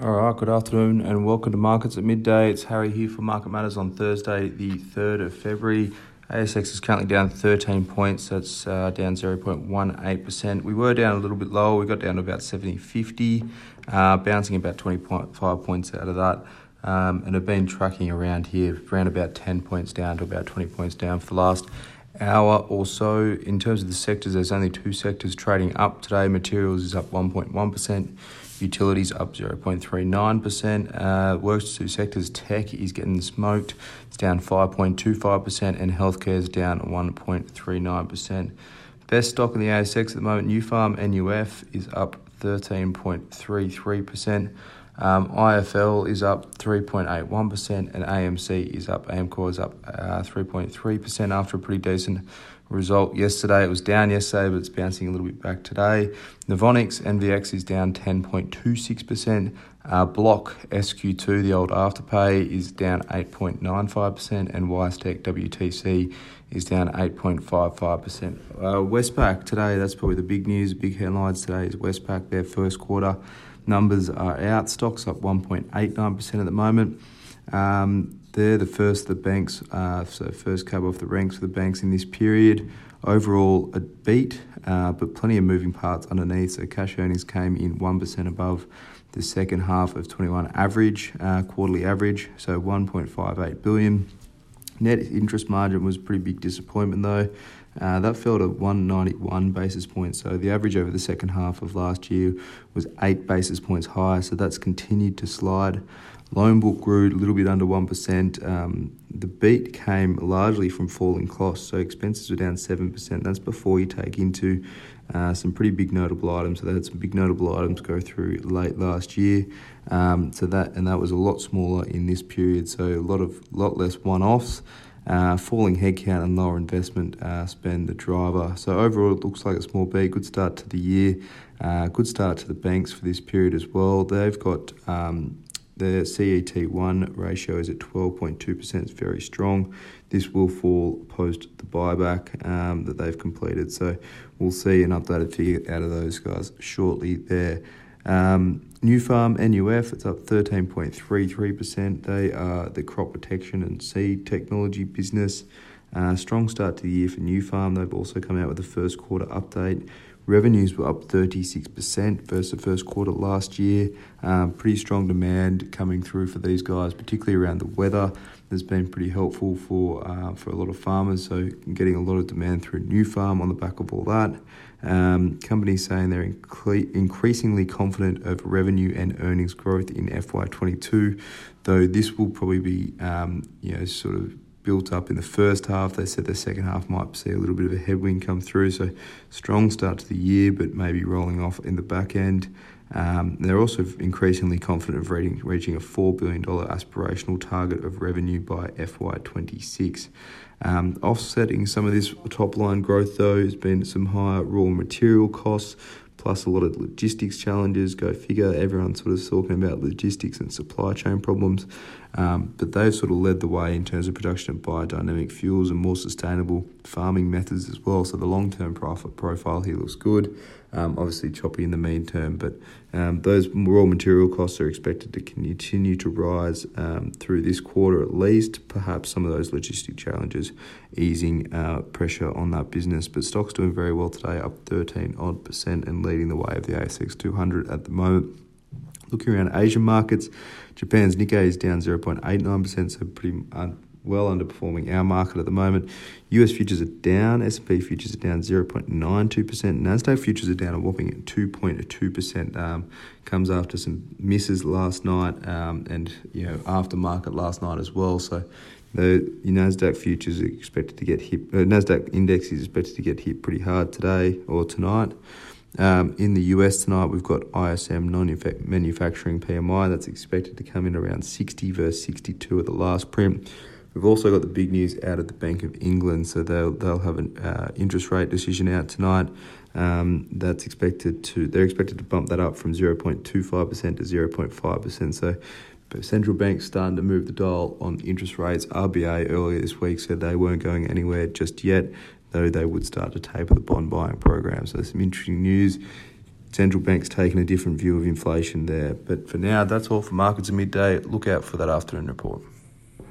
All right, good afternoon and welcome to Markets at Midday. It's Harry here for Market Matters on Thursday, the 3rd of February. ASX is currently down 13 points, that's uh, down 0.18%. We were down a little bit lower, we got down to about 70.50, uh, bouncing about 25 points out of that. Um, and have been tracking around here, around about 10 points down to about 20 points down for the last hour or so. In terms of the sectors, there's only two sectors trading up today. Materials is up 1.1%, utilities up 0.39%. Uh, worst two sectors, tech is getting smoked. It's down 5.25%, and healthcare is down 1.39%. Best stock in the ASX at the moment, Nufarm NUF is up 13.33%. Um, IFL is up 3.81% and AMC is up, Amcor is up uh, 3.3% after a pretty decent result yesterday. It was down yesterday, but it's bouncing a little bit back today. Novonix NVX is down 10.26%. Uh, Block SQ2, the old Afterpay, is down 8.95%, and WiseTech WTC is down 8.55%. Uh, Westpac today, that's probably the big news, big headlines today is Westpac, their first quarter numbers are out. Stocks up 1.89% at the moment. Um, they're the first the banks, uh, so first cab off the ranks for the banks in this period. Overall, a beat, uh, but plenty of moving parts underneath. So cash earnings came in 1% above the second half of 21 average, uh, quarterly average, so 1.58 billion. Net interest margin was a pretty big disappointment though. Uh, that fell to 191 basis points. So the average over the second half of last year was eight basis points higher. So that's continued to slide. Loan book grew a little bit under 1%. Um, the beat came largely from falling costs. So expenses were down 7%. That's before you take into uh, some pretty big notable items. So they had some big notable items go through late last year. Um, so that and that was a lot smaller in this period. So a lot of lot less one-offs. Uh, falling headcount and lower investment uh, spend the driver. So overall, it looks like a small beat. Good start to the year. Uh, good start to the banks for this period as well. They've got um, the CET1 ratio is at 12.2%. It's very strong. This will fall post the buyback um, that they've completed. So we'll see an updated figure out of those guys shortly there. Um, Farm NUF, it's up 13.33%. They are the crop protection and seed technology business. Uh, strong start to the year for Nufarm. They've also come out with the first quarter update. Revenues were up 36% versus the first quarter last year. Um, pretty strong demand coming through for these guys, particularly around the weather. Has been pretty helpful for uh, for a lot of farmers. So getting a lot of demand through Nufarm on the back of all that. Um, companies saying they're incre- increasingly confident of revenue and earnings growth in FY22, though this will probably be um, you know sort of built up in the first half. They said the second half might see a little bit of a headwind come through. So strong start to the year, but maybe rolling off in the back end. Um, they're also increasingly confident of reaching, reaching a $4 billion aspirational target of revenue by FY26. Um, offsetting some of this top line growth, though, has been some higher raw material costs, plus a lot of logistics challenges. Go figure, everyone's sort of talking about logistics and supply chain problems. Um, but they've sort of led the way in terms of production of biodynamic fuels and more sustainable farming methods as well. So the long term profit profile here looks good. Um, obviously, choppy in the mean term, but um, those raw material costs are expected to continue to rise um, through this quarter at least. Perhaps some of those logistic challenges easing uh, pressure on that business. But stocks doing very well today, up 13 odd percent and leading the way of the ASX 200 at the moment. Looking around Asian markets, Japan's Nikkei is down 0.89%, so pretty uh, well underperforming our market at the moment. US futures are down, S&P futures are down 0.92%, Nasdaq futures are down a whopping 2.2%. Um, comes after some misses last night um, and you know after market last night as well. So the Nasdaq futures are expected to get hit. Uh, Nasdaq index is expected to get hit pretty hard today or tonight. Um, in the US tonight, we've got ISM non-manufacturing PMI that's expected to come in around 60 versus 62 at the last print. We've also got the big news out of the Bank of England, so they'll they'll have an uh, interest rate decision out tonight. Um, that's expected to they're expected to bump that up from 0.25% to 0.5%. So central banks starting to move the dial on interest rates. RBA earlier this week said they weren't going anywhere just yet though they would start to taper the bond buying program. So, some interesting news central banks taking a different view of inflation there. But for now, that's all for markets at midday. Look out for that afternoon report.